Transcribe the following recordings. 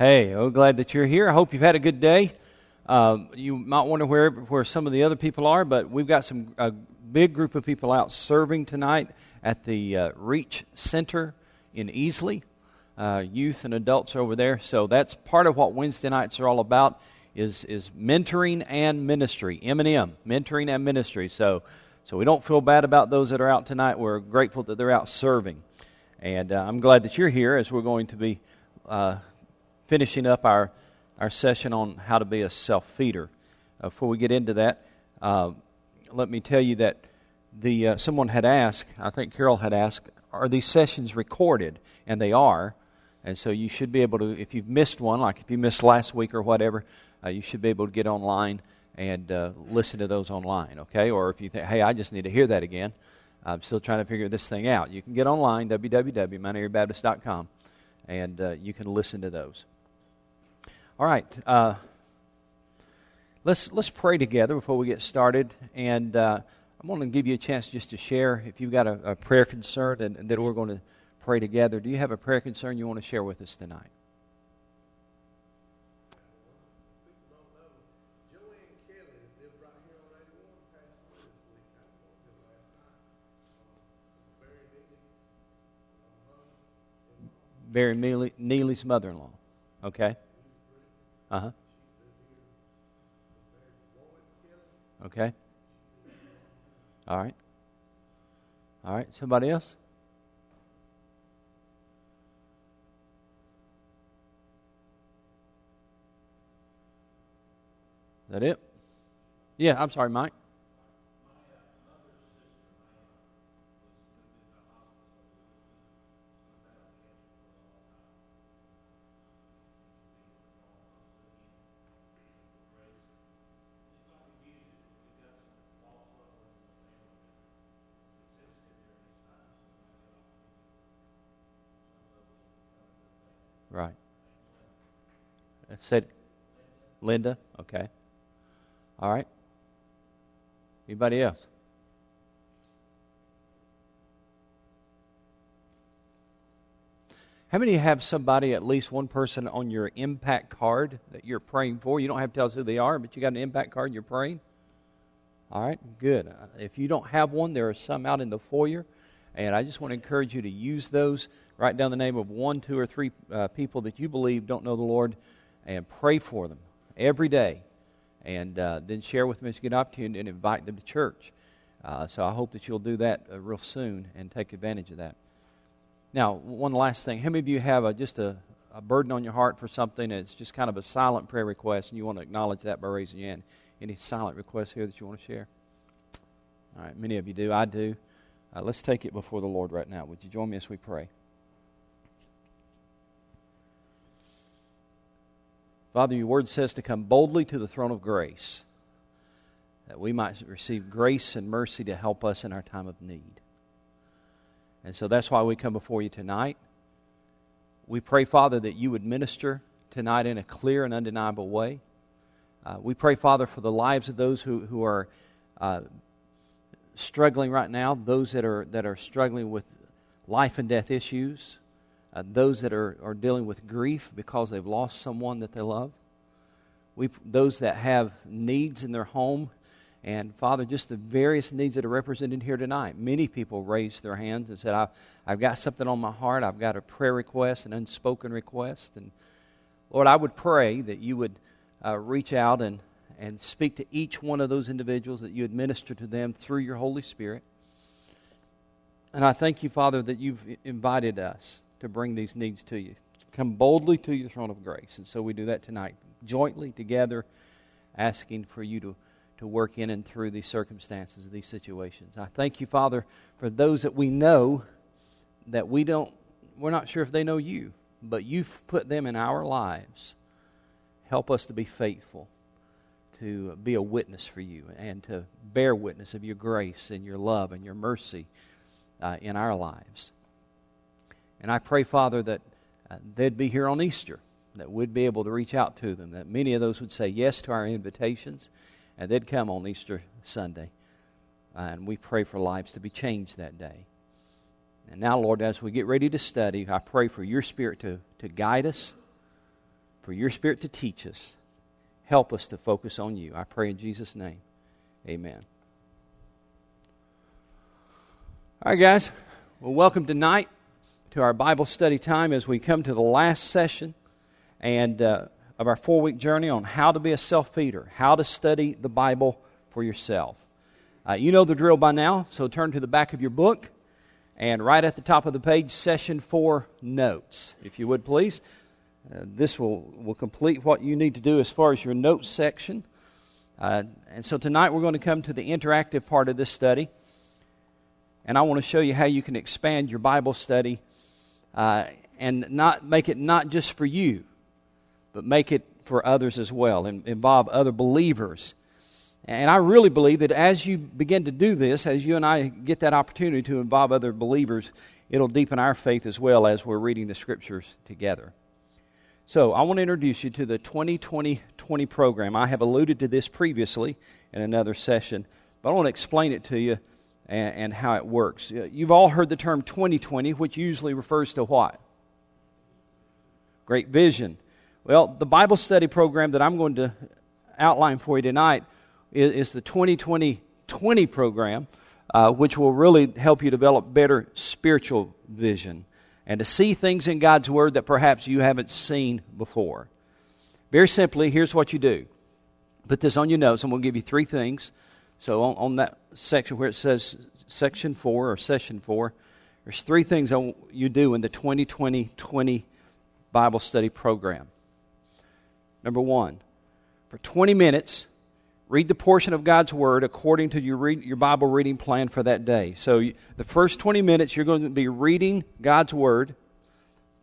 Hey, oh, glad that you're here. I hope you've had a good day. Um, you might wonder where where some of the other people are, but we've got some a big group of people out serving tonight at the uh, Reach Center in Easley. Uh, youth and adults over there. So that's part of what Wednesday nights are all about is is mentoring and ministry. M and M, mentoring and ministry. So so we don't feel bad about those that are out tonight. We're grateful that they're out serving, and uh, I'm glad that you're here as we're going to be uh, finishing up our, our session on how to be a self feeder. Uh, before we get into that, uh, let me tell you that the uh, someone had asked, I think Carol had asked, are these sessions recorded? And they are. And so you should be able to, if you've missed one, like if you missed last week or whatever, uh, you should be able to get online and uh, listen to those online, okay? Or if you think, hey, I just need to hear that again, I'm still trying to figure this thing out. You can get online, www.mountairbaptist.com, and uh, you can listen to those. All right. Uh, let's let's pray together before we get started, and uh, I'm going to give you a chance just to share if you've got a, a prayer concern, and, and then we're going to pray together. Do you have a prayer concern you want to share with us tonight? Barry Neely, Neely's mother-in-law. Okay. Uh huh. Okay. All right. All right. Somebody else? Is that it? Yeah, I'm sorry, Mike. Said Linda. Okay. All right. Anybody else? How many have somebody, at least one person, on your impact card that you're praying for? You don't have to tell us who they are, but you got an impact card and you're praying? All right, good. Uh, if you don't have one, there are some out in the foyer, and I just want to encourage you to use those. Write down the name of one, two, or three uh, people that you believe don't know the Lord and pray for them every day. And uh, then share with them as you get an opportunity and invite them to church. Uh, so I hope that you'll do that uh, real soon and take advantage of that. Now, one last thing. How many of you have a, just a, a burden on your heart for something it's just kind of a silent prayer request and you want to acknowledge that by raising your hand? Any silent requests here that you want to share? All right, many of you do. I do. Uh, let's take it before the Lord right now. Would you join me as we pray? Father, your word says to come boldly to the throne of grace, that we might receive grace and mercy to help us in our time of need. And so that's why we come before you tonight. We pray, Father, that you would minister tonight in a clear and undeniable way. Uh, we pray, Father, for the lives of those who, who are uh, struggling right now, those that are, that are struggling with life and death issues, uh, those that are, are dealing with grief because they've lost someone that they love, we, those that have needs in their home, and Father, just the various needs that are represented here tonight. Many people raised their hands and said, I've, I've got something on my heart. I've got a prayer request, an unspoken request. And Lord, I would pray that you would uh, reach out and, and speak to each one of those individuals, that you administer to them through your Holy Spirit. And I thank you, Father, that you've invited us to bring these needs to you. Come boldly to your throne of grace. And so we do that tonight, jointly, together, asking for you to, to work in and through these circumstances, these situations. I thank you, Father, for those that we know that we don't, we're not sure if they know you, but you've put them in our lives. Help us to be faithful, to be a witness for you, and to bear witness of your grace and your love and your mercy uh, in our lives. And I pray, Father, that uh, they'd be here on Easter, that we'd be able to reach out to them, that many of those would say yes to our invitations, and they'd come on Easter Sunday. Uh, and we pray for lives to be changed that day. And now, Lord, as we get ready to study, I pray for your Spirit to, to guide us, for your Spirit to teach us. Help us to focus on you. I pray in Jesus' name. Amen. All right, guys. Well, welcome tonight to our Bible study time as we come to the last session and uh, of our four week journey on how to be a self feeder, how to study the Bible for yourself. Uh, you know the drill by now, so turn to the back of your book and right at the top of the page, session four notes, if you would please. Uh, this will, will complete what you need to do as far as your notes section. Uh, and so tonight we're going to come to the interactive part of this study. And I want to show you how you can expand your Bible study uh, and not make it not just for you, but make it for others as well and involve other believers. And I really believe that as you begin to do this, as you and I get that opportunity to involve other believers, it'll deepen our faith as well as we're reading the scriptures together. So, I want to introduce you to the 2020 20 program. I have alluded to this previously in another session, but I want to explain it to you and, and how it works. Uh, you've all heard the term 2020, which usually refers to what? Great vision. Well, the Bible study program that I'm going to outline for you tonight is, is the 2020 20 program, uh, which will really help you develop better spiritual vision and to see things in God's Word that perhaps you haven't seen before. Very simply, here's what you do put this on your notes, I'm going to give you three things. So, on, on that section where it says section four or session four, there's three things you do in the 2020 20 Bible study program. Number one, for 20 minutes, read the portion of God's Word according to your, your Bible reading plan for that day. So, you, the first 20 minutes, you're going to be reading God's Word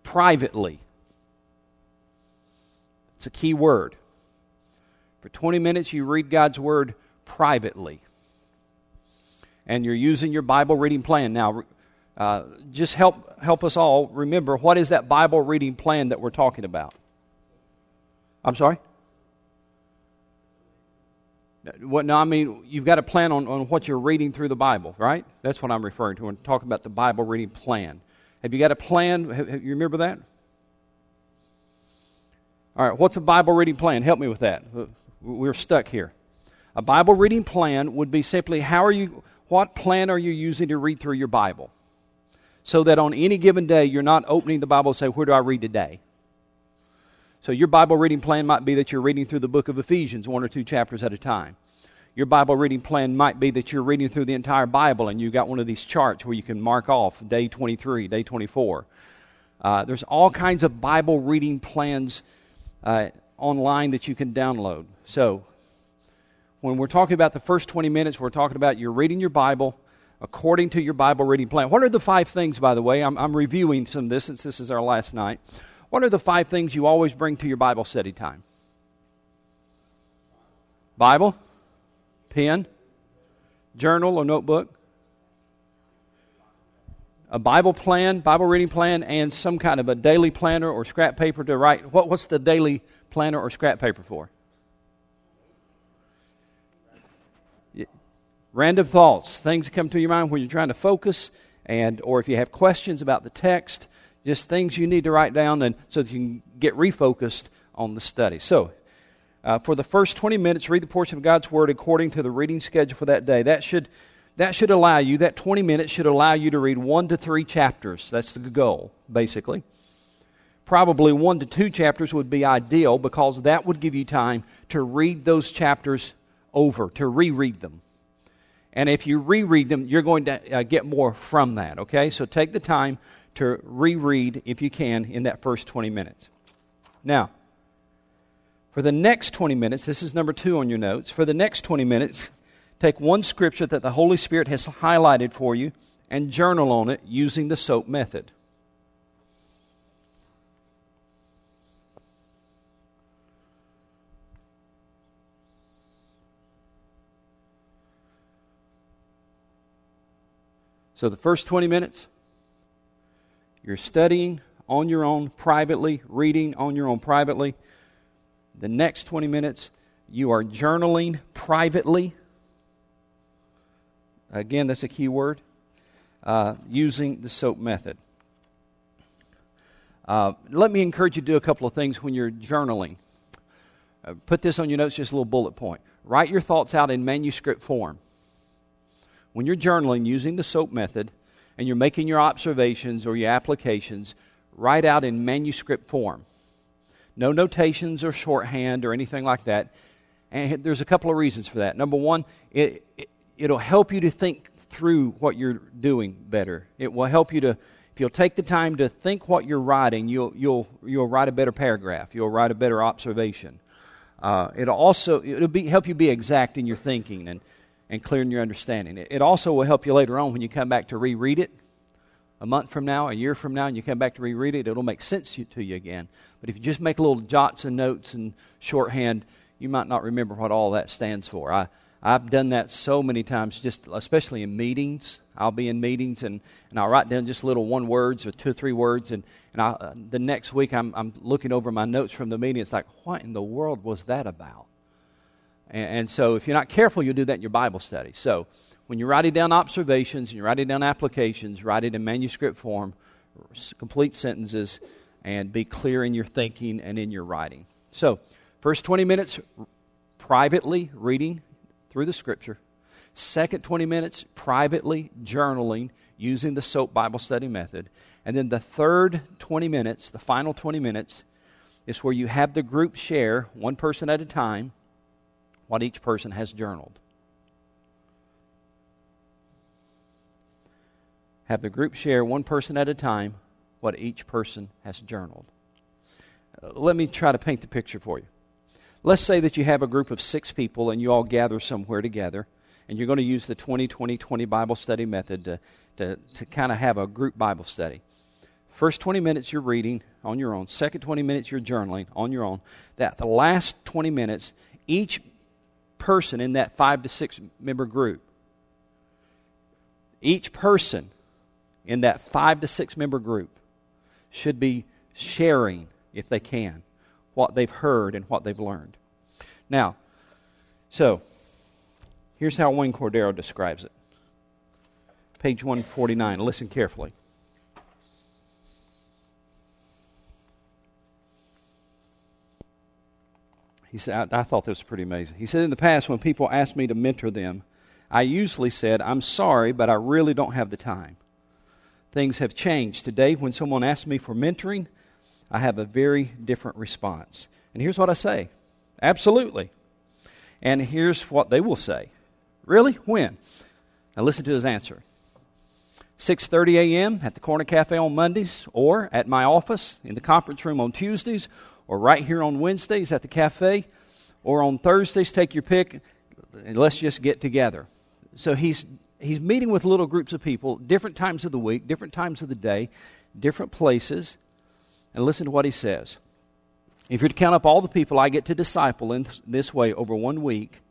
privately. It's a key word. For 20 minutes, you read God's Word privately. And you're using your Bible reading plan. Now, uh, just help, help us all remember what is that Bible reading plan that we're talking about? I'm sorry? What, no, I mean, you've got a plan on, on what you're reading through the Bible, right? That's what I'm referring to when I talk about the Bible reading plan. Have you got a plan? Have, have, you remember that? All right, what's a Bible reading plan? Help me with that. We're stuck here. A Bible reading plan would be simply how are you, what plan are you using to read through your Bible? So that on any given day, you're not opening the Bible and say, Where do I read today? So your Bible reading plan might be that you're reading through the book of Ephesians, one or two chapters at a time. Your Bible reading plan might be that you're reading through the entire Bible and you've got one of these charts where you can mark off day 23, day 24. Uh, there's all kinds of Bible reading plans uh, online that you can download. So, when we're talking about the first 20 minutes, we're talking about you're reading your Bible according to your Bible reading plan. What are the five things, by the way? I'm, I'm reviewing some of this since this is our last night. What are the five things you always bring to your Bible study time? Bible, pen, journal or notebook, a Bible plan, Bible reading plan, and some kind of a daily planner or scrap paper to write. What, what's the daily planner or scrap paper for? Random thoughts, things that come to your mind when you're trying to focus, and or if you have questions about the text, just things you need to write down and so that you can get refocused on the study. So, uh, for the first 20 minutes, read the portion of God's Word according to the reading schedule for that day. That should, that should allow you, that 20 minutes should allow you to read one to three chapters. That's the goal, basically. Probably one to two chapters would be ideal because that would give you time to read those chapters over, to reread them. And if you reread them, you're going to uh, get more from that, okay? So take the time to reread, if you can, in that first 20 minutes. Now, for the next 20 minutes, this is number two on your notes. For the next 20 minutes, take one scripture that the Holy Spirit has highlighted for you and journal on it using the SOAP method. So, the first 20 minutes, you're studying on your own privately, reading on your own privately. The next 20 minutes, you are journaling privately. Again, that's a key word. Uh, using the SOAP method. Uh, let me encourage you to do a couple of things when you're journaling. Uh, put this on your notes, just a little bullet point. Write your thoughts out in manuscript form. When you're journaling using the SOAP method and you're making your observations or your applications, write out in manuscript form. No notations or shorthand or anything like that. And there's a couple of reasons for that. Number one, it, it, it'll help you to think through what you're doing better. It will help you to, if you'll take the time to think what you're writing, you'll, you'll, you'll write a better paragraph. You'll write a better observation. Uh, it'll also it'll be, help you be exact in your thinking and, and clearing your understanding. It, also will help you later on when you come back to reread it a month from now, a year from now, and you come back to reread it, it'll make sense to you again. But if you just make little jots and notes and shorthand, you might not remember what all that stands for. I, I've done that so many times, just especially in meetings. I'll be in meetings and, and I'll write down just little one words or two or three words, and, and I, uh, the next week I'm, I'm looking over my notes from the meeting. It's like, what in the world was that about? And, and so if you're not careful, you'll do that in your Bible study. So when you're writing down observations and you're writing down applications, write it in manuscript form, complete sentences, and be clear in your thinking and in your writing. So, first 20 minutes privately reading through the scripture. Second 20 minutes privately journaling using the SOAP Bible study method. And then the third 20 minutes, the final 20 minutes, is where you have the group share, one person at a time, what each person has journaled. Have the group share, one person at a time, what each person has journaled. Uh, let me try to paint the picture for you. Let's say that you have a group of six people and you all gather somewhere together, and you're going to use the 20 20 20 Bible study method to, to, to kind of have a group Bible study. First 20 minutes you're reading on your own, second 20 minutes you're journaling on your own. That the last 20 minutes, each person in that five to six member group, each person in that five to six member group should be sharing, if they can, what they've heard and what they've learned. Now, so here's how Wayne Cordeiro describes it. Page 149. Listen carefully. He said, I, I, thought this was pretty amazing. He said, In the past, when people asked me to mentor them, I usually said, I'm sorry, but I really don't have the time things have changed. Today, when someone asks me for mentoring, I have a very different response. And here's what I say Absolutely. And here's what they will say Really? When? Now listen to his answer. 6:30 a.m. at the Corner Cafe on Mondays or at my office in the conference room on Tuesdays or right here on Wednesdays at the cafe or on Thursdays take your pick and let's just get together. So he's he's meeting with little groups of people, different times of the week, different times of the day, different places. And listen to what he says. If you're to count up all the people I get to disciple in this way over one week,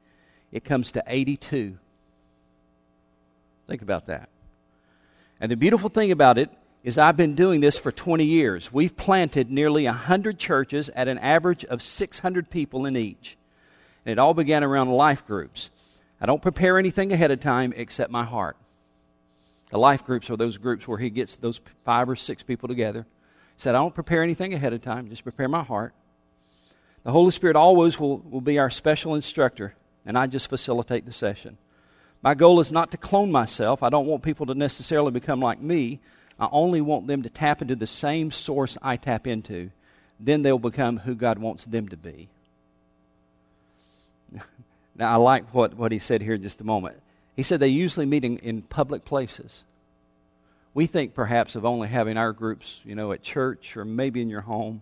it comes to 82. Think about that. And the beautiful thing about it is I've been doing this for 20 years. We've planted nearly 100 churches at an average of 600 people in each. And it all began around life groups. I don't prepare anything ahead of time except my heart. The life groups are those groups where he gets those five or six people together. He said, I don't prepare anything ahead of time, just prepare my heart. The Holy Spirit always will, will be our special instructor, and I just facilitate the session. My goal is not to clone myself. I don't want people to necessarily become like me. I only want them to tap into the same source I tap into. Then they'll become who God wants them to be. Now, I like what, what he said here in just a moment. He said they usually meet in, in public places. We think perhaps of only having our groups, you know, at church or maybe in your home.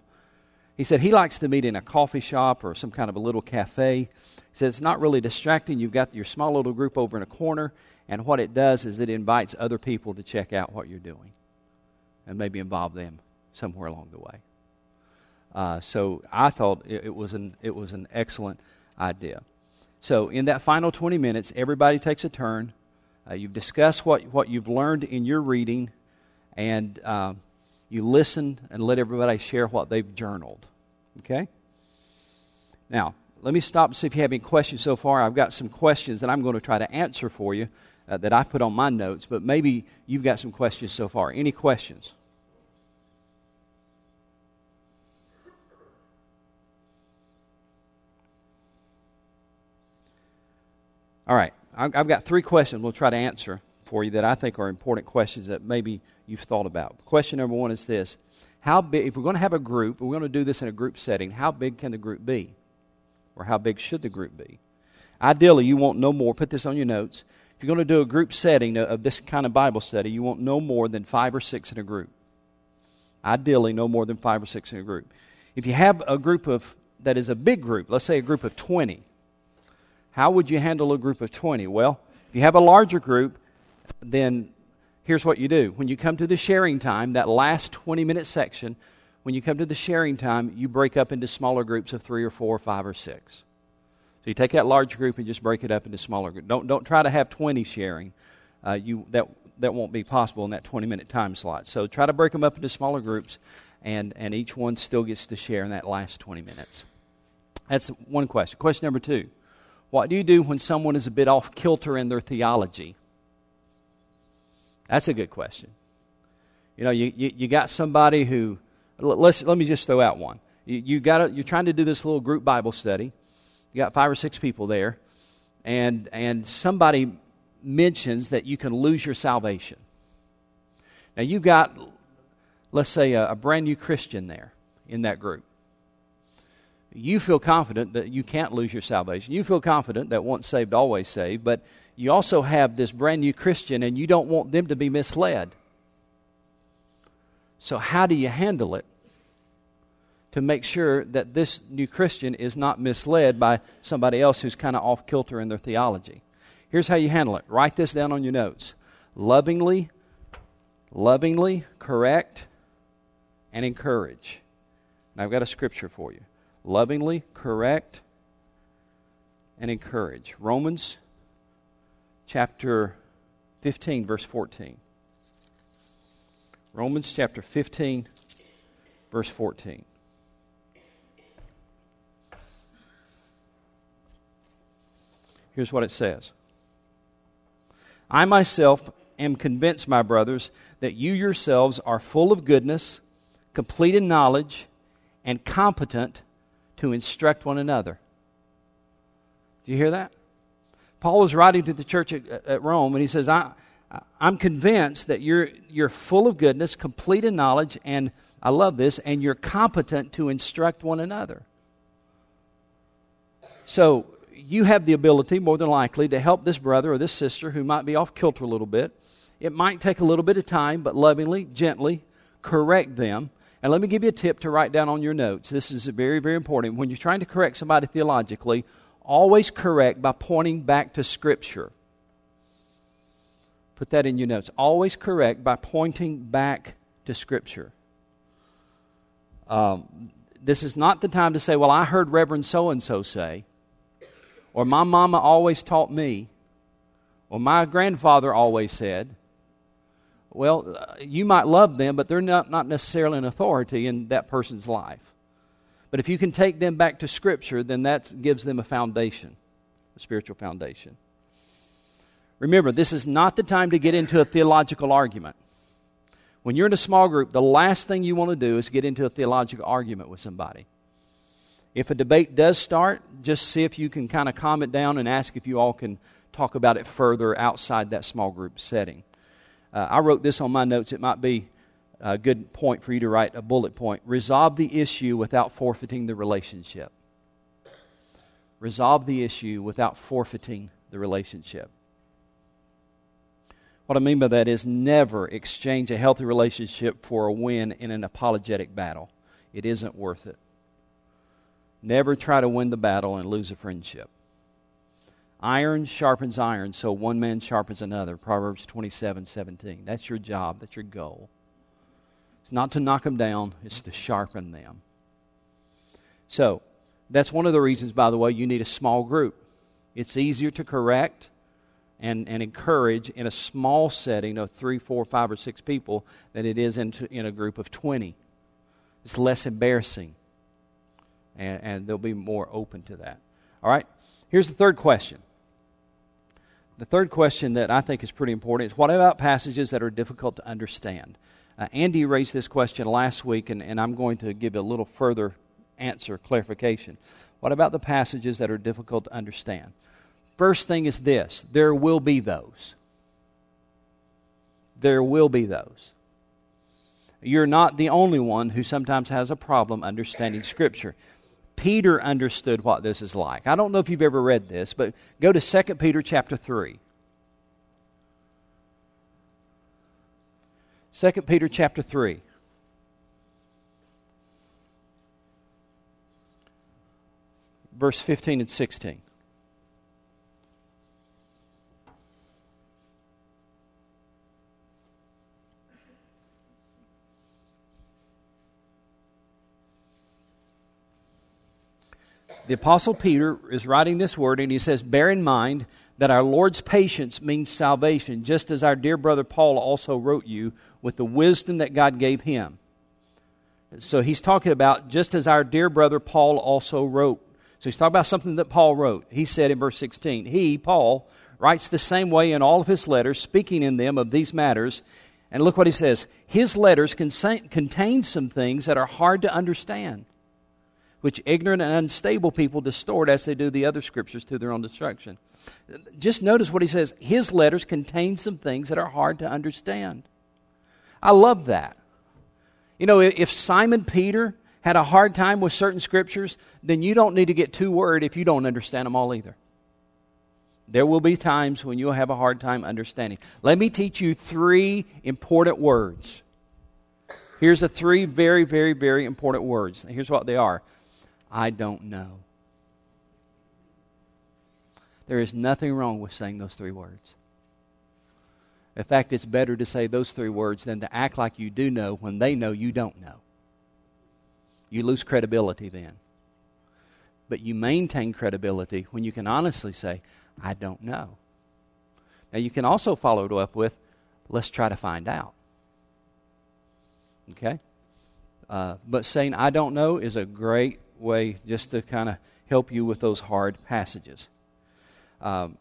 He said he likes to meet in a coffee shop or some kind of a little cafe. He said it's not really distracting. You've got your small little group over in a corner, and what it does is it invites other people to check out what you're doing and maybe involve them somewhere along the way. Uh, so I thought it, it, was an, it was an excellent idea. So, in that final 20 minutes, everybody takes a turn. Uh, you've discussed what, what you've learned in your reading, and uh, you listen and let everybody share what they've journaled. Okay? Now, let me stop and see if you have any questions so far. I've got some questions that I'm going to try to answer for you uh, that I put on my notes, but maybe you've got some questions so far. Any questions? All right, I've got three questions we'll try to answer for you that I think are important questions that maybe you've thought about. Question number one is this how big, if we're going to have a group, we're going to do this in a group setting, how big can the group be? Or how big should the group be? Ideally, you want no more, put this on your notes, if you're going to do a group setting of this kind of Bible study, you want no more than five or six in a group. Ideally, no more than five or six in a group. If you have a group of that is a big group, let's say a group of 20, how would you handle a group of 20? Well, if you have a larger group, then here's what you do. When you come to the sharing time, that last 20 minute section, when you come to the sharing time, you break up into smaller groups of three or four, or five or six. So you take that large group and just break it up into smaller groups. Don't, don't try to have 20 sharing. Uh, you, that, that won't be possible in that 20 minute time slot. So try to break them up into smaller groups, and, and each one still gets to share in that last 20 minutes. That's one question. Question number two What do you do when someone is a bit off kilter in their theology? That's a good question. You know, you, you, you got somebody who, let's, let me just throw out one. You, you got you're trying to do this little group Bible study. You got five or six people there, and, and somebody mentions that you can lose your salvation. Now, you've got, let's say, a, a brand new Christian there in that group. You feel confident that you can't lose your salvation. You feel confident that once saved, always saved, but you also have this brand new Christian and you don't want them to be misled. So, how do you handle it to make sure that this new Christian is not misled by somebody else who's kind of off kilter in their theology? Here's how you handle it write this down on your notes lovingly, lovingly correct, and encourage. And I've got a scripture for you lovingly correct and encourage. Romans chapter 15, verse 14. Romans chapter 15, verse 14. Here's what it says I myself am convinced, my brothers, that you yourselves are full of goodness, complete in knowledge, and competent to instruct one another. Do you hear that? Paul was writing to the church at, at Rome, and he says, I, I'm convinced that you're, you're full of goodness, complete in knowledge, and I love this, and you're competent to instruct one another. So, you have the ability, more than likely, to help this brother or this sister who might be off kilter a little bit. It might take a little bit of time, but lovingly, gently correct them. And let me give you a tip to write down on your notes. This is very, very important. When you're trying to correct somebody theologically, always correct by pointing back to Scripture. Put that in your notes. Always correct by pointing back to Scripture. Um, this is not the time to say, Well, I heard Reverend so and so say, or my mama always taught me, or my grandfather always said. Well, uh, you might love them, but they're not, not necessarily an authority in that person's life. But if you can take them back to Scripture, then that gives them a foundation, a spiritual foundation. Remember, this is not the time to get into a theological argument. When you're in a small group, the last thing you want to do is get into a theological argument with somebody. If a debate does start, just see if you can kind of calm it down and ask if you all can talk about it further outside that small group setting. Uh, I wrote this on my notes. It might be a good point for you to write a bullet point. Resolve the issue without forfeiting the relationship. Resolve the issue without forfeiting the relationship. What I mean by that is never exchange a healthy relationship for a win in an apologetic battle. It isn't worth it. Never try to win the battle and lose a friendship. Iron sharpens iron, so one man sharpens another. Proverbs 27 17. That's your job, that's your goal. It's not to knock them down, it's to sharpen them. So, that's one of the reasons, by the way, you need a small group. It's easier to correct and, and encourage in a small setting of three, four, five, or six people than it is in, in a group of 20. It's less embarrassing, and, and they'll be more open to that. All right? Here's the third question. The third question that I think is pretty important is what about passages that are difficult to understand? Uh, Andy raised this question last week, and, and I'm going to give a little further answer, clarification. What about the passages that are difficult to understand? First thing is this there will be those. There will be those. You're not the only one who sometimes has a problem understanding Scripture. Peter understood what this is like. I don't know if you've ever read this, but go to 2 Peter chapter 3. 2 Peter chapter 3. Verse 15 and 16. The Apostle Peter is writing this word, and he says, Bear in mind that our Lord's patience means salvation, just as our dear brother Paul also wrote you with the wisdom that God gave him. So he's talking about just as our dear brother Paul also wrote. So he's talking about something that Paul wrote. He said in verse 16, He, Paul, writes the same way in all of his letters, speaking in them of these matters. And look what he says His letters contain some things that are hard to understand which ignorant and unstable people distort as they do the other scriptures to their own destruction. Just notice what he says. His letters contain some things that are hard to understand. I love that. You know, if Simon Peter had a hard time with certain scriptures, then you don't need to get too worried if you don't understand them all either. There will be times when you'll have a hard time understanding. Let me teach you three important words. Here's the three very, very, very important words. Here's what they are I don't know. There is nothing wrong with saying those three words. In fact, it's better to say those three words than to act like you do know when they know you don't know. You lose credibility then. But you maintain credibility when you can honestly say, I don't know. Now, you can also follow it up with, let's try to find out. Okay? Uh, but saying, I don't know is a great way just to kind of help you with those hard passages. Um,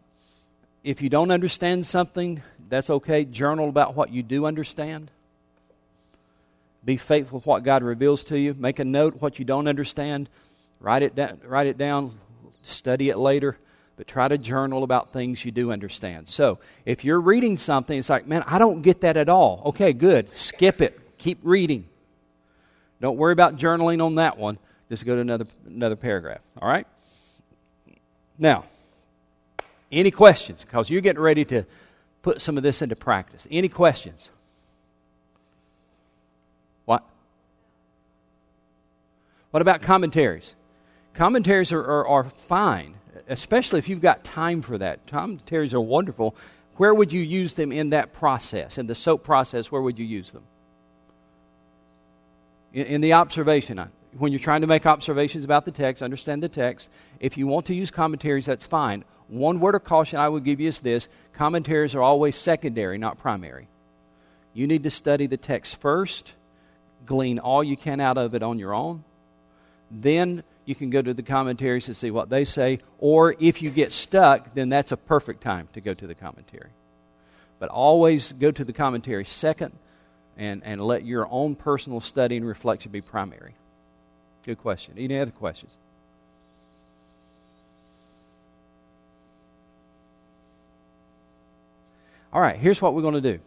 if you don't understand something, that's okay. Journal about what you do understand. Be faithful with what God reveals to you. Make a note what you don't understand. Write it down. Write it down. Study it later. But try to journal about things you do understand. So, if you're reading something, it's like, man, I don't get that at all. Okay, good. Skip it. Keep reading. Don't worry about journaling on that one. Just go to another, another paragraph. All right? Now, any questions? Because you're getting ready to put some of this into practice. Any questions? What? What about commentaries? Commentaries are, are, are, fine, especially if you've got time for that. Commentaries are wonderful. Where would you use them in that process, in the SOAP process? Where would you use them? In, in the observation uh, when you're trying to make observations about the text, understand the text. If you want to use commentaries, that's fine. One word of caution I would give you is this commentaries are always secondary, not primary. You need to study the text first, glean all you can out of it on your own. Then you can go to the commentaries to see what they say. Or if you get stuck, then that's a perfect time to go to the commentary. But always go to the commentary second and, and let your own personal study and reflection be primary. Good question. Any other questions? All right, here's what we're going to do.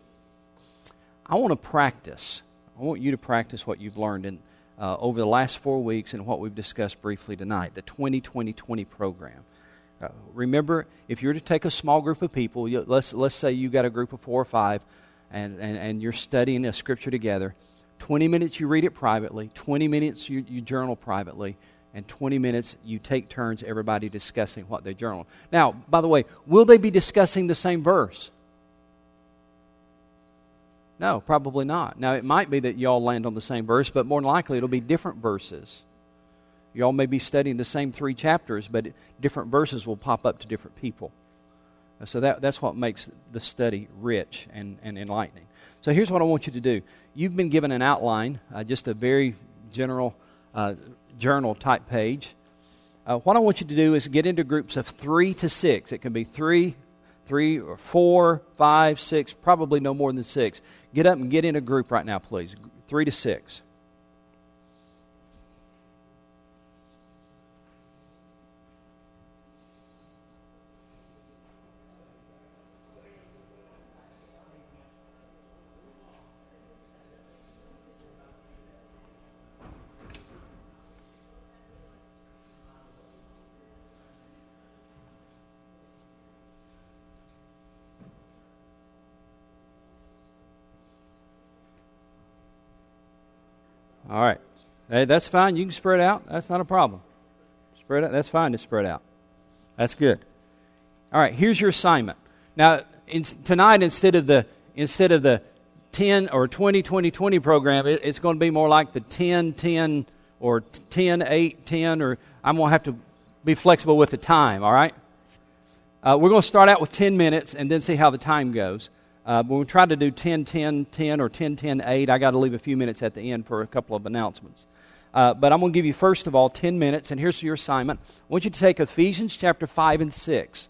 I want to practice. I want you to practice what you've learned in, uh, over the last four weeks and what we've discussed briefly tonight the 2020 20 program. Uh, remember, if you're to take a small group of people, you, let's, let's say you got a group of four or five, and, and, and you're studying a scripture together 20 minutes you read it privately, 20 minutes you, you journal privately, and 20 minutes you take turns, everybody discussing what they journal. Now, by the way, will they be discussing the same verse? No, probably not. Now, it might be that y'all land on the same verse, but more than likely it'll be different verses. Y'all may be studying the same three chapters, but different verses will pop up to different people. So that, that's what makes the study rich and, and enlightening. So here's what I want you to do. You've been given an outline, uh, just a very general uh, journal type page. Uh, what I want you to do is get into groups of three to six. It can be three, three or four, five, six, probably no more than six. Get up and get in a group right now, please. Three to six. Hey, that's fine. You can spread out. That's not a problem. Spread out. That's fine to spread out. That's good. All right. Here's your assignment. Now, in, tonight, instead of the instead of the 10 or 20 20 20 program, it, it's going to be more like the 10 10 or 10 8 10, or I'm going to have to be flexible with the time, all right? Uh, we're going to start out with 10 minutes and then see how the time goes. Uh, we'll try to do 10 10 10 or 10 10 8. I got to leave a few minutes at the end for a couple of announcements. Uh, but I'm going to give you, first of all, 10 minutes, and here's your assignment. I want you to take Ephesians chapter 5 and 6.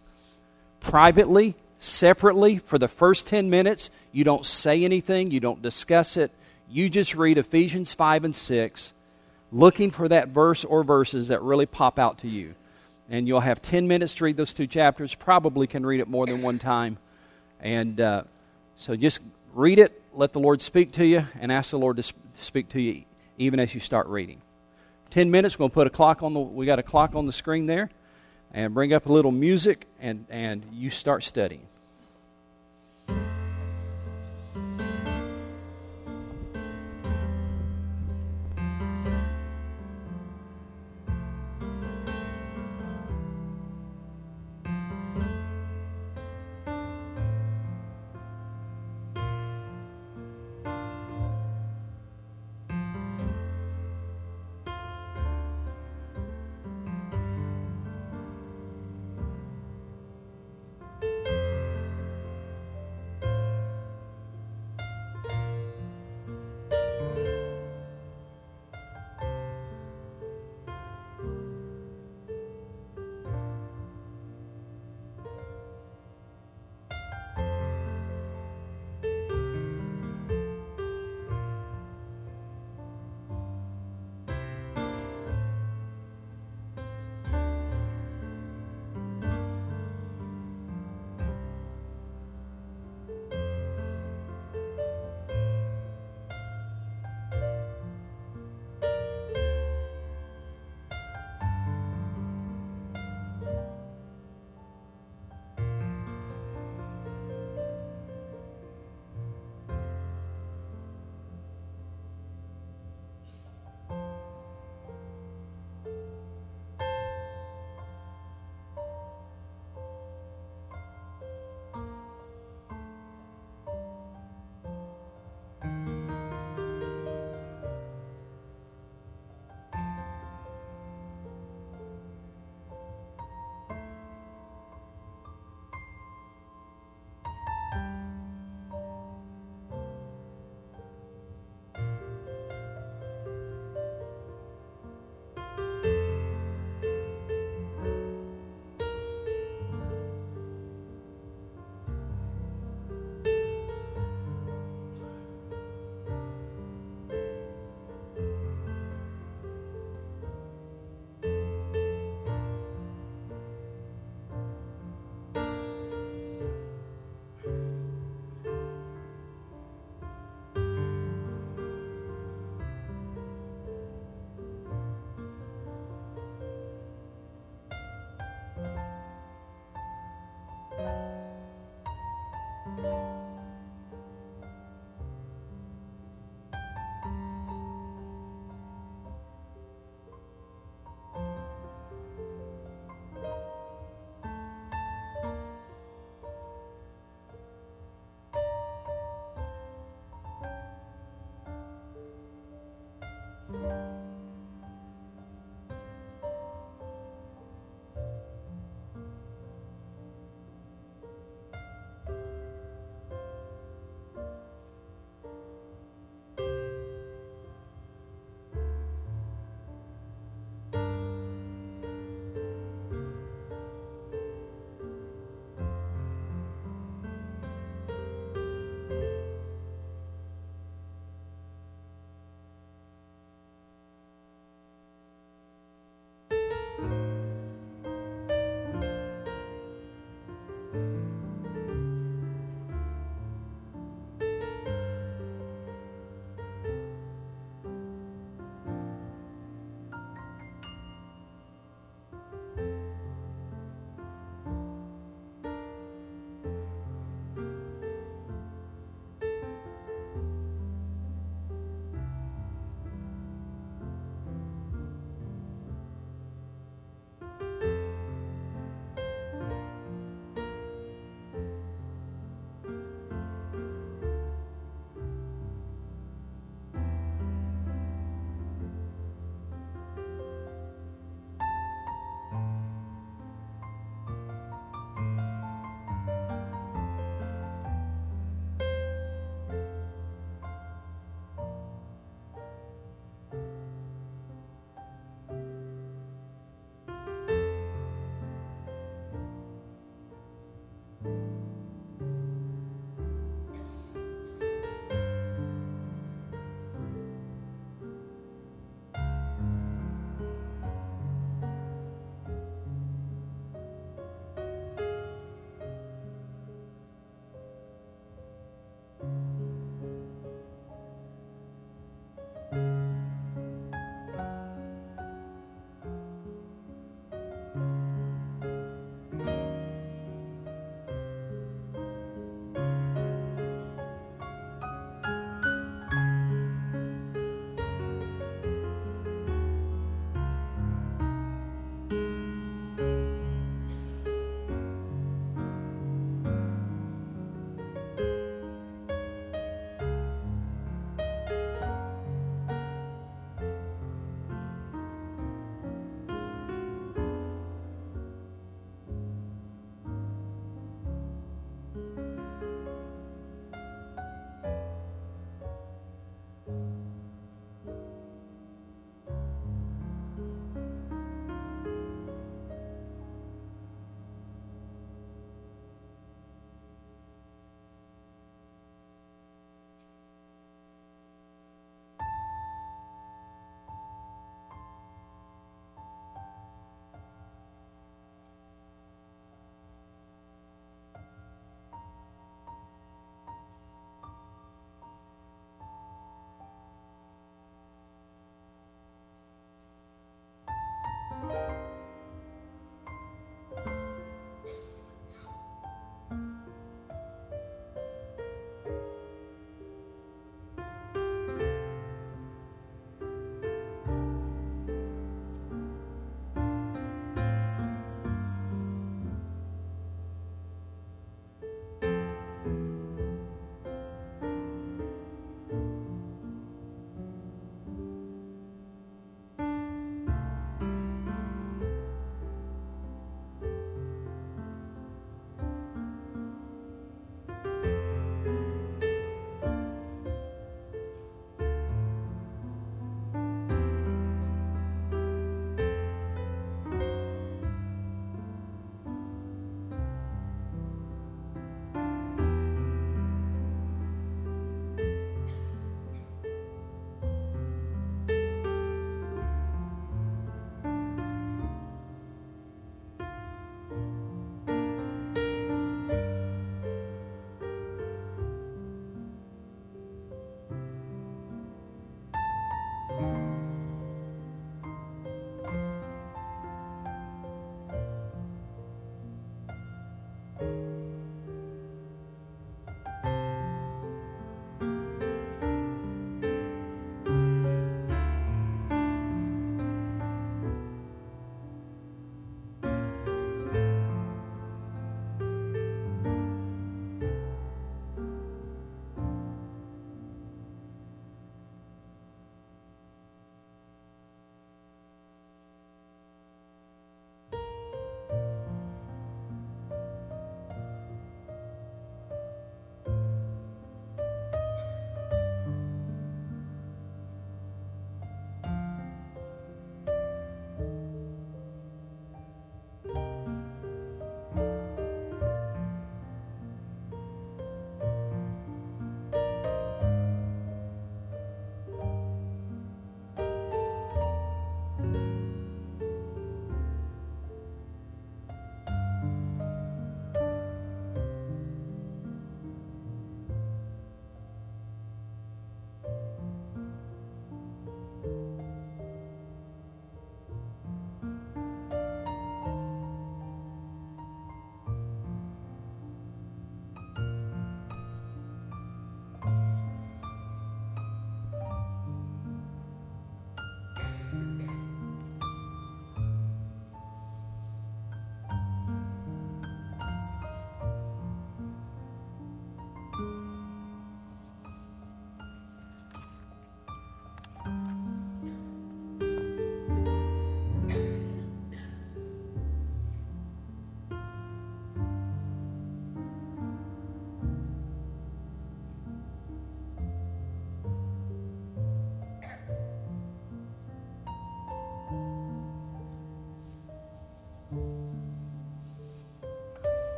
Privately, separately, for the first 10 minutes, you don't say anything, you don't discuss it. You just read Ephesians 5 and 6, looking for that verse or verses that really pop out to you. And you'll have 10 minutes to read those two chapters. Probably can read it more than one time. And uh, so just read it, let the Lord speak to you, and ask the Lord to speak to you even as you start reading. Ten minutes, we're going to put a clock on the, we got a clock on the screen there, and bring up a little music, and, and you start studying.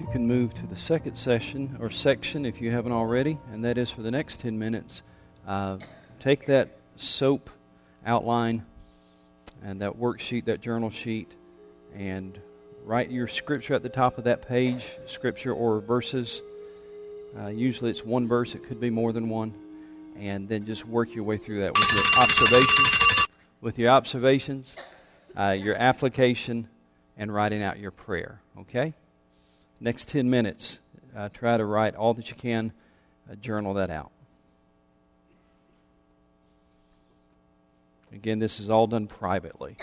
You can move to the second session or section if you haven't already, and that is for the next 10 minutes. Uh, take that SOAP outline and that worksheet, that journal sheet, and write your scripture at the top of that page, scripture or verses. Uh, usually it's one verse, it could be more than one. And then just work your way through that with your observations, with your observations, uh, your application, and writing out your prayer. Okay? Next 10 minutes, uh, try to write all that you can, uh, journal that out. Again, this is all done privately.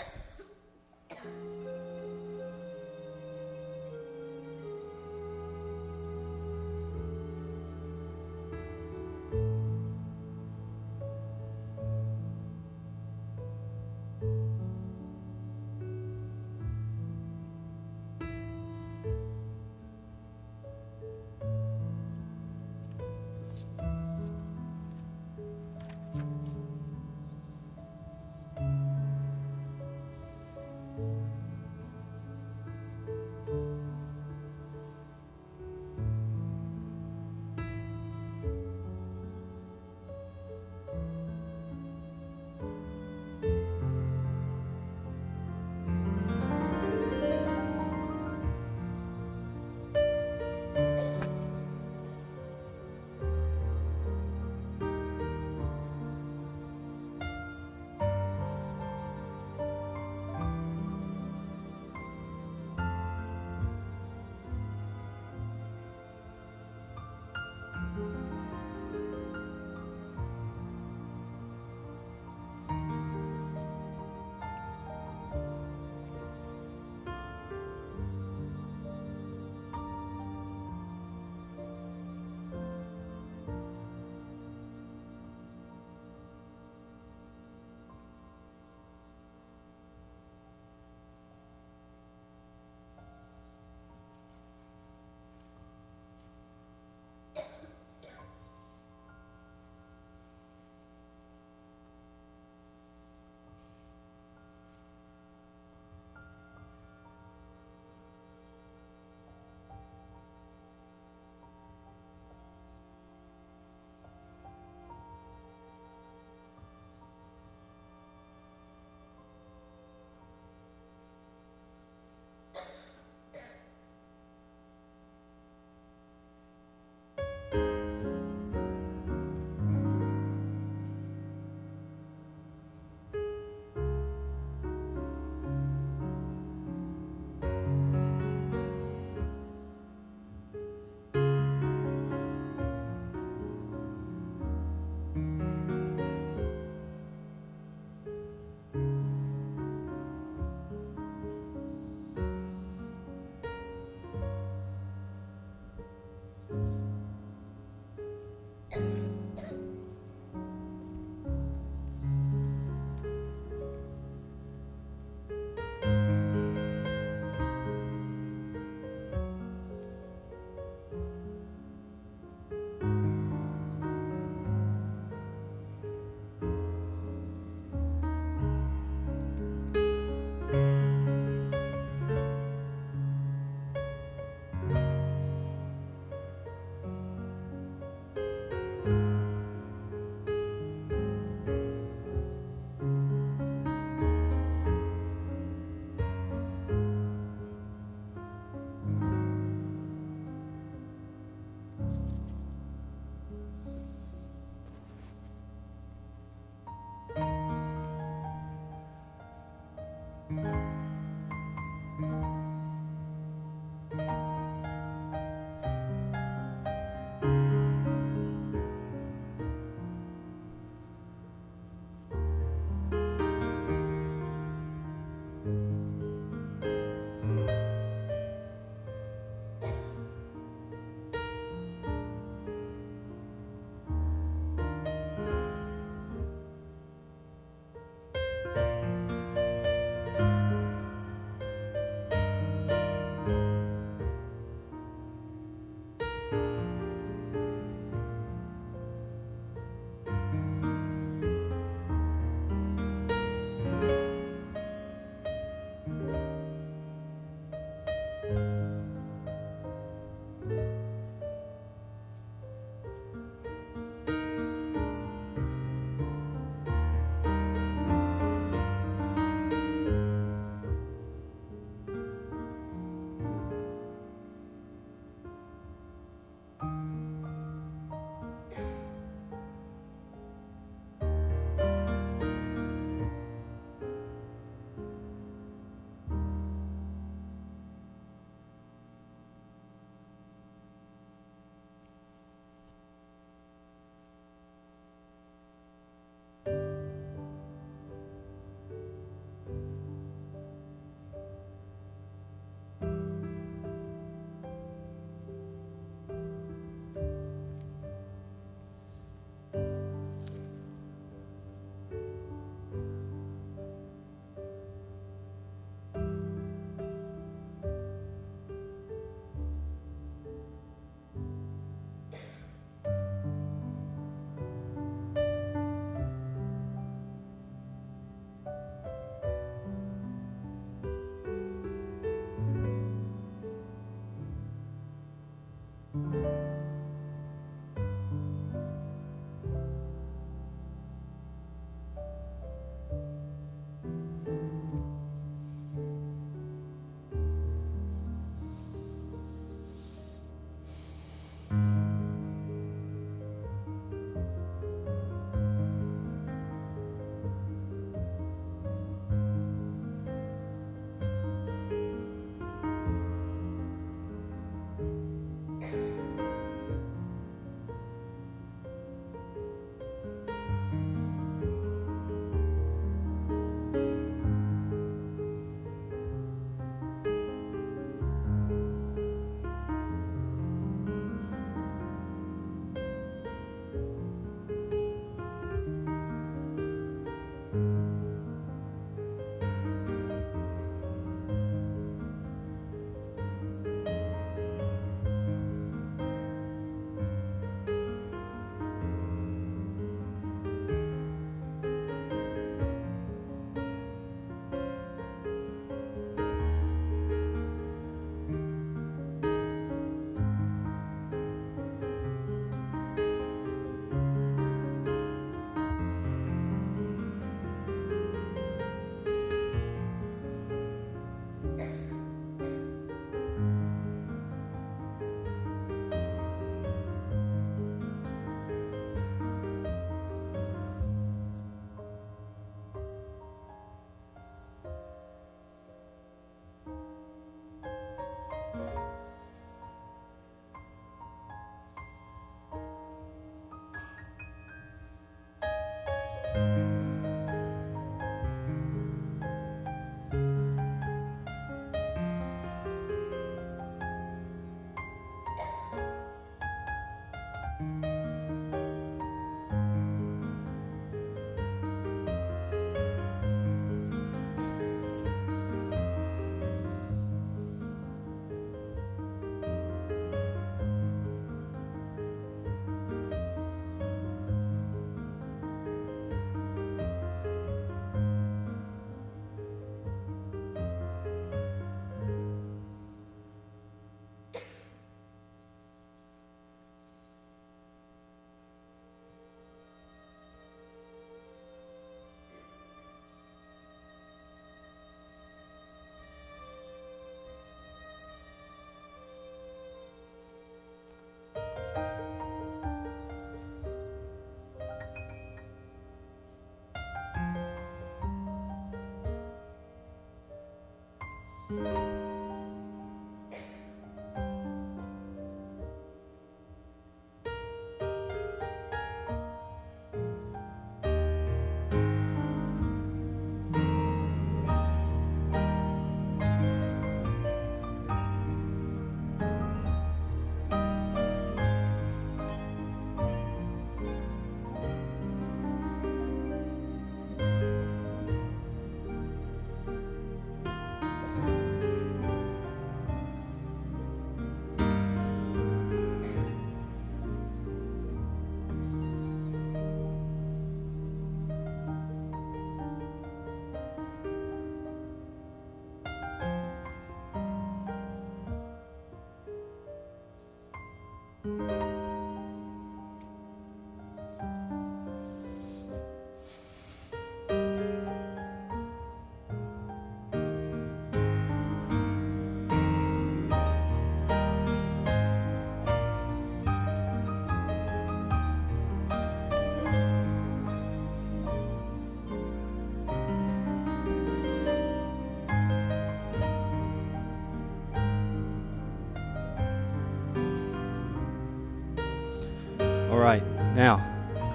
Now,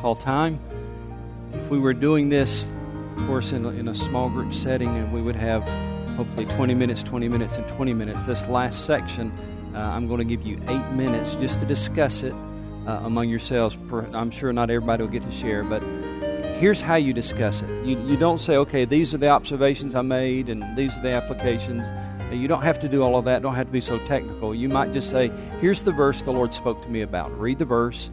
call time. If we were doing this, of course, in a, in a small group setting, and we would have hopefully 20 minutes, 20 minutes, and 20 minutes. This last section, uh, I'm going to give you eight minutes just to discuss it uh, among yourselves. I'm sure not everybody will get to share, but here's how you discuss it. You, you don't say, okay, these are the observations I made and these are the applications. You don't have to do all of that. Don't have to be so technical. You might just say, here's the verse the Lord spoke to me about. Read the verse,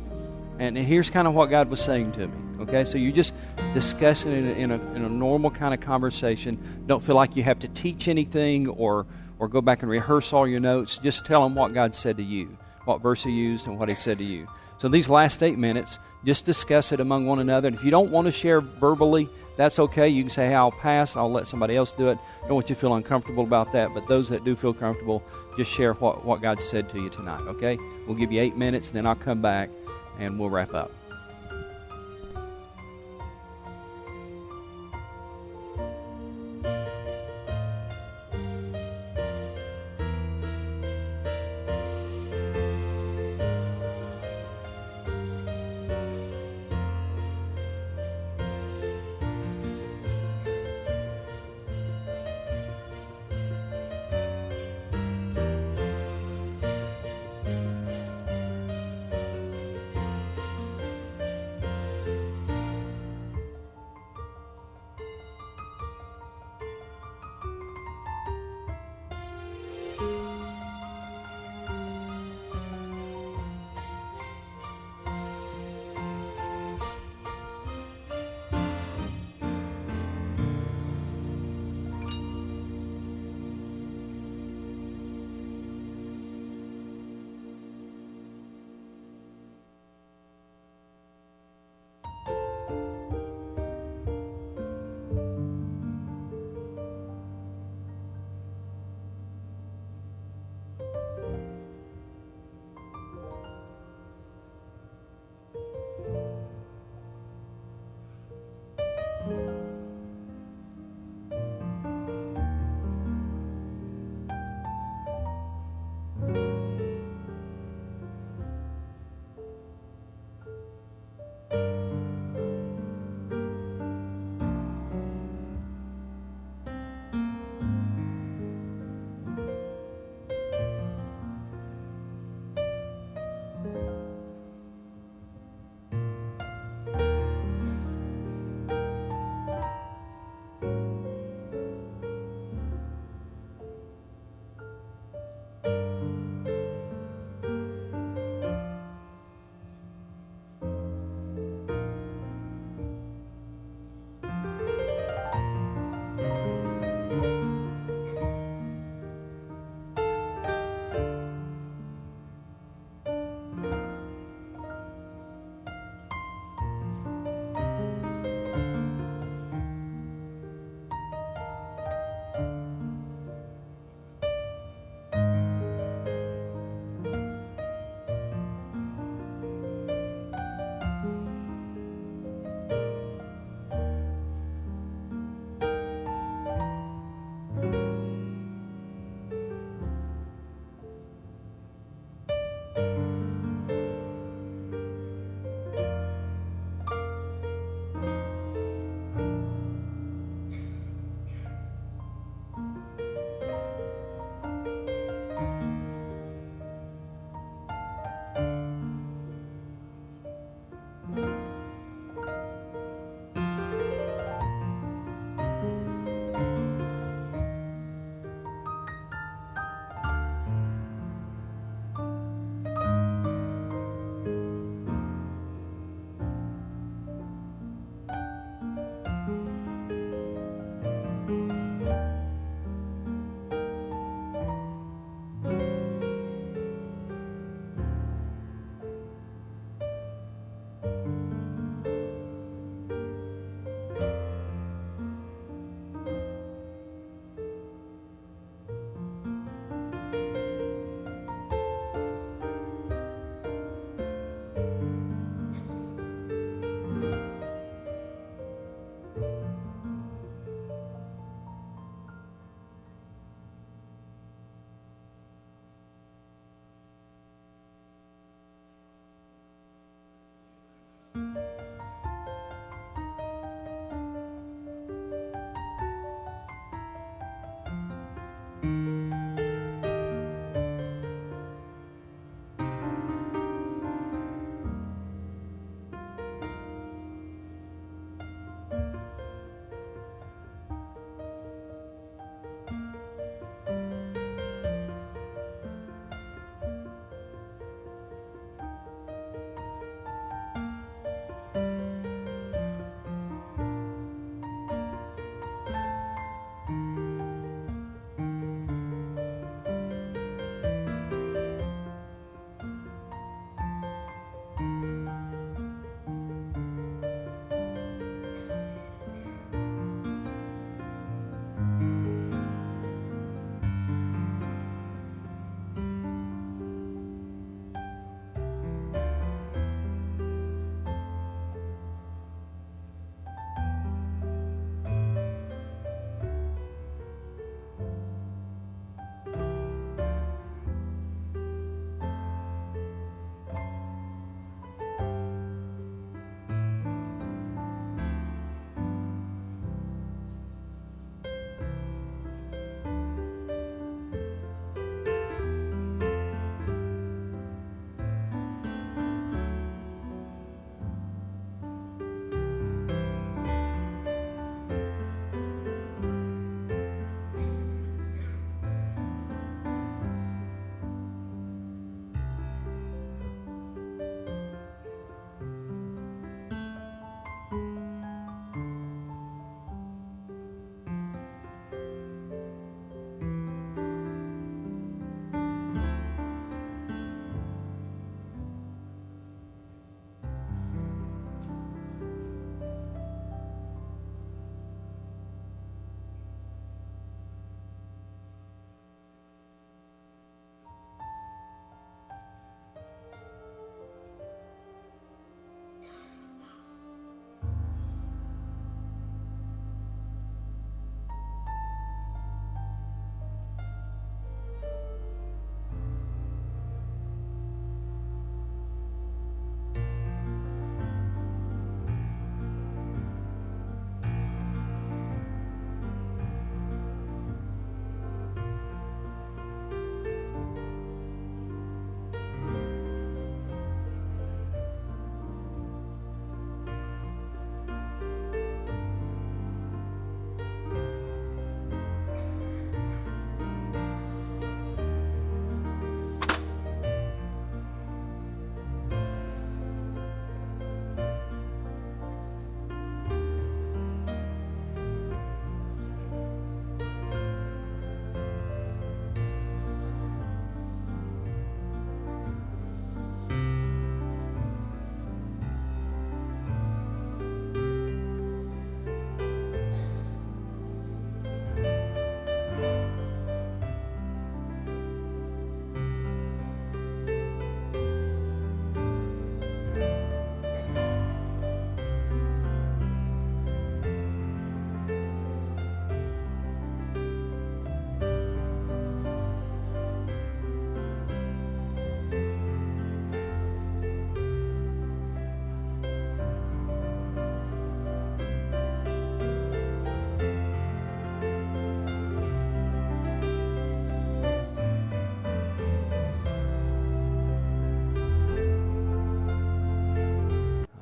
and here's kind of what God was saying to me. Okay, so you're just discussing it in a, in a normal kind of conversation. Don't feel like you have to teach anything or or go back and rehearse all your notes. Just tell them what God said to you, what verse He used, and what He said to you. So these last eight minutes, just discuss it among one another. And if you don't want to share verbally, that's okay. You can say, hey, I'll pass. I'll let somebody else do it. Don't want you to feel uncomfortable about that. But those that do feel comfortable, just share what, what God said to you tonight, okay? We'll give you eight minutes, and then I'll come back and we'll wrap up.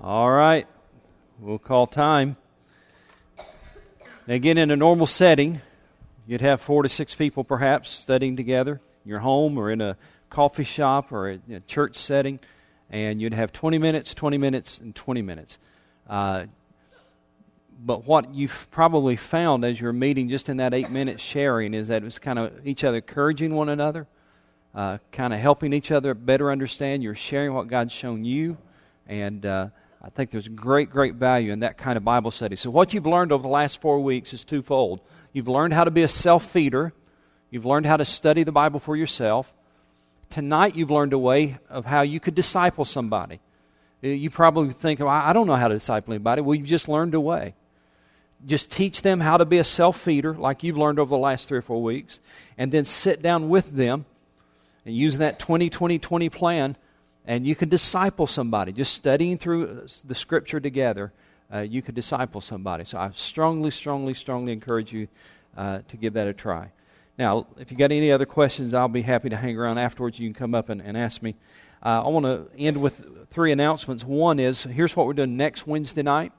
All right. We'll call time. Now, again, in a normal setting, you'd have four to six people perhaps studying together in your home or in a coffee shop or a, a church setting, and you'd have 20 minutes, 20 minutes, and 20 minutes. Uh, but what you've probably found as you're meeting just in that eight minute sharing is that it was kind of each other encouraging one another, uh, kind of helping each other better understand. You're sharing what God's shown you, and uh, I think there's great, great value in that kind of Bible study. So, what you've learned over the last four weeks is twofold. You've learned how to be a self feeder, you've learned how to study the Bible for yourself. Tonight, you've learned a way of how you could disciple somebody. Uh, you probably think, well, I don't know how to disciple anybody. Well, you've just learned a way just teach them how to be a self feeder, like you've learned over the last three or four weeks, and then sit down with them and using that 20 20 20 plan, and you can disciple somebody. Just studying through the scripture together, uh, you could disciple somebody. So I strongly, strongly, strongly encourage you uh, to give that a try. Now, if you got any other questions, I'll be happy to hang around afterwards. You can come up and, and ask me. Uh, I want to end with three announcements. One is here's what we're doing next Wednesday night.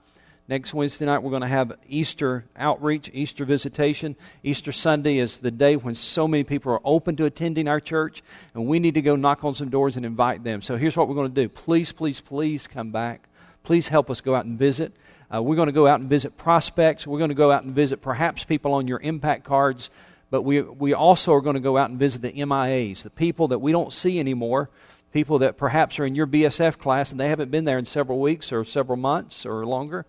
Next Wednesday night, we're going to have Easter outreach, Easter visitation. Easter Sunday is the day when so many people are open to attending our church, and we need to go knock on some doors and invite them. So here's what we're going to do. Please, please, please come back. Please help us go out and visit. Uh, we're going to go out and visit prospects. We're going to go out and visit perhaps people on your impact cards, but we, we also are going to go out and visit the MIAs, the people that we don't see anymore, people that perhaps are in your BSF class and they haven't been there in several weeks or several months or longer.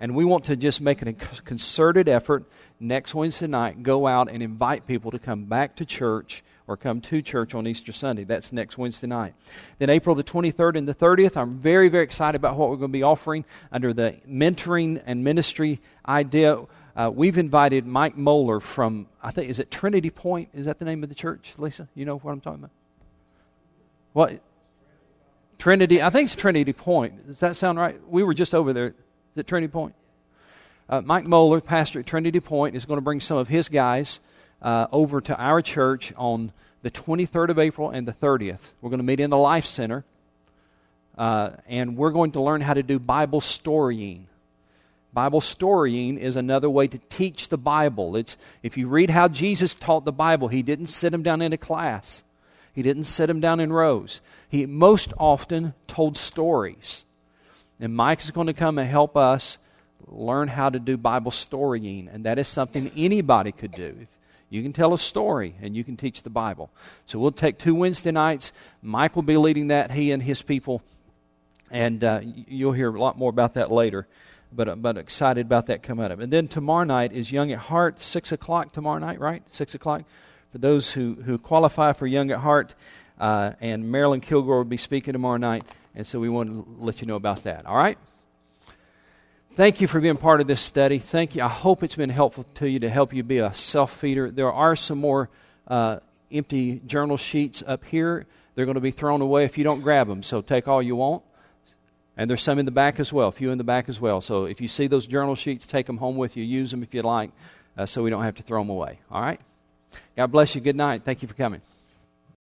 And we want to just make a concerted effort next Wednesday night, go out and invite people to come back to church or come to church on Easter Sunday. That's next Wednesday night. Then April the 23rd and the 30th, I'm very, very excited about what we're going to be offering under the mentoring and ministry idea. Uh, we've invited Mike Moeller from, I think, is it Trinity Point? Is that the name of the church, Lisa? You know what I'm talking about? What? Trinity, I think it's Trinity Point. Does that sound right? We were just over there at Trinity Point. Uh, Mike Moeller, pastor at Trinity Point, is going to bring some of his guys uh, over to our church on the 23rd of April and the 30th. We're going to meet in the Life Center, uh, and we're going to learn how to do Bible storying. Bible storying is another way to teach the Bible. It's if you read how Jesus taught the Bible, he didn't sit them down in a class. He didn't sit them down in rows. He most often told stories. And Mike is going to come and help us learn how to do Bible storying. And that is something anybody could do. You can tell a story and you can teach the Bible. So we'll take two Wednesday nights. Mike will be leading that, he and his people. And uh, you'll hear a lot more about that later. But, but excited about that coming up. And then tomorrow night is Young at Heart, 6 o'clock tomorrow night, right? 6 o'clock. For those who, who qualify for Young at Heart, uh, and Marilyn Kilgore will be speaking tomorrow night. And so we want to let you know about that. All right? Thank you for being part of this study. Thank you. I hope it's been helpful to you to help you be a self feeder. There are some more uh, empty journal sheets up here. They're going to be thrown away if you don't grab them. So take all you want. And there's some in the back as well, a few in the back as well. So if you see those journal sheets, take them home with you. Use them if you like, uh, so we don't have to throw them away. All right? God bless you. Good night. Thank you for coming.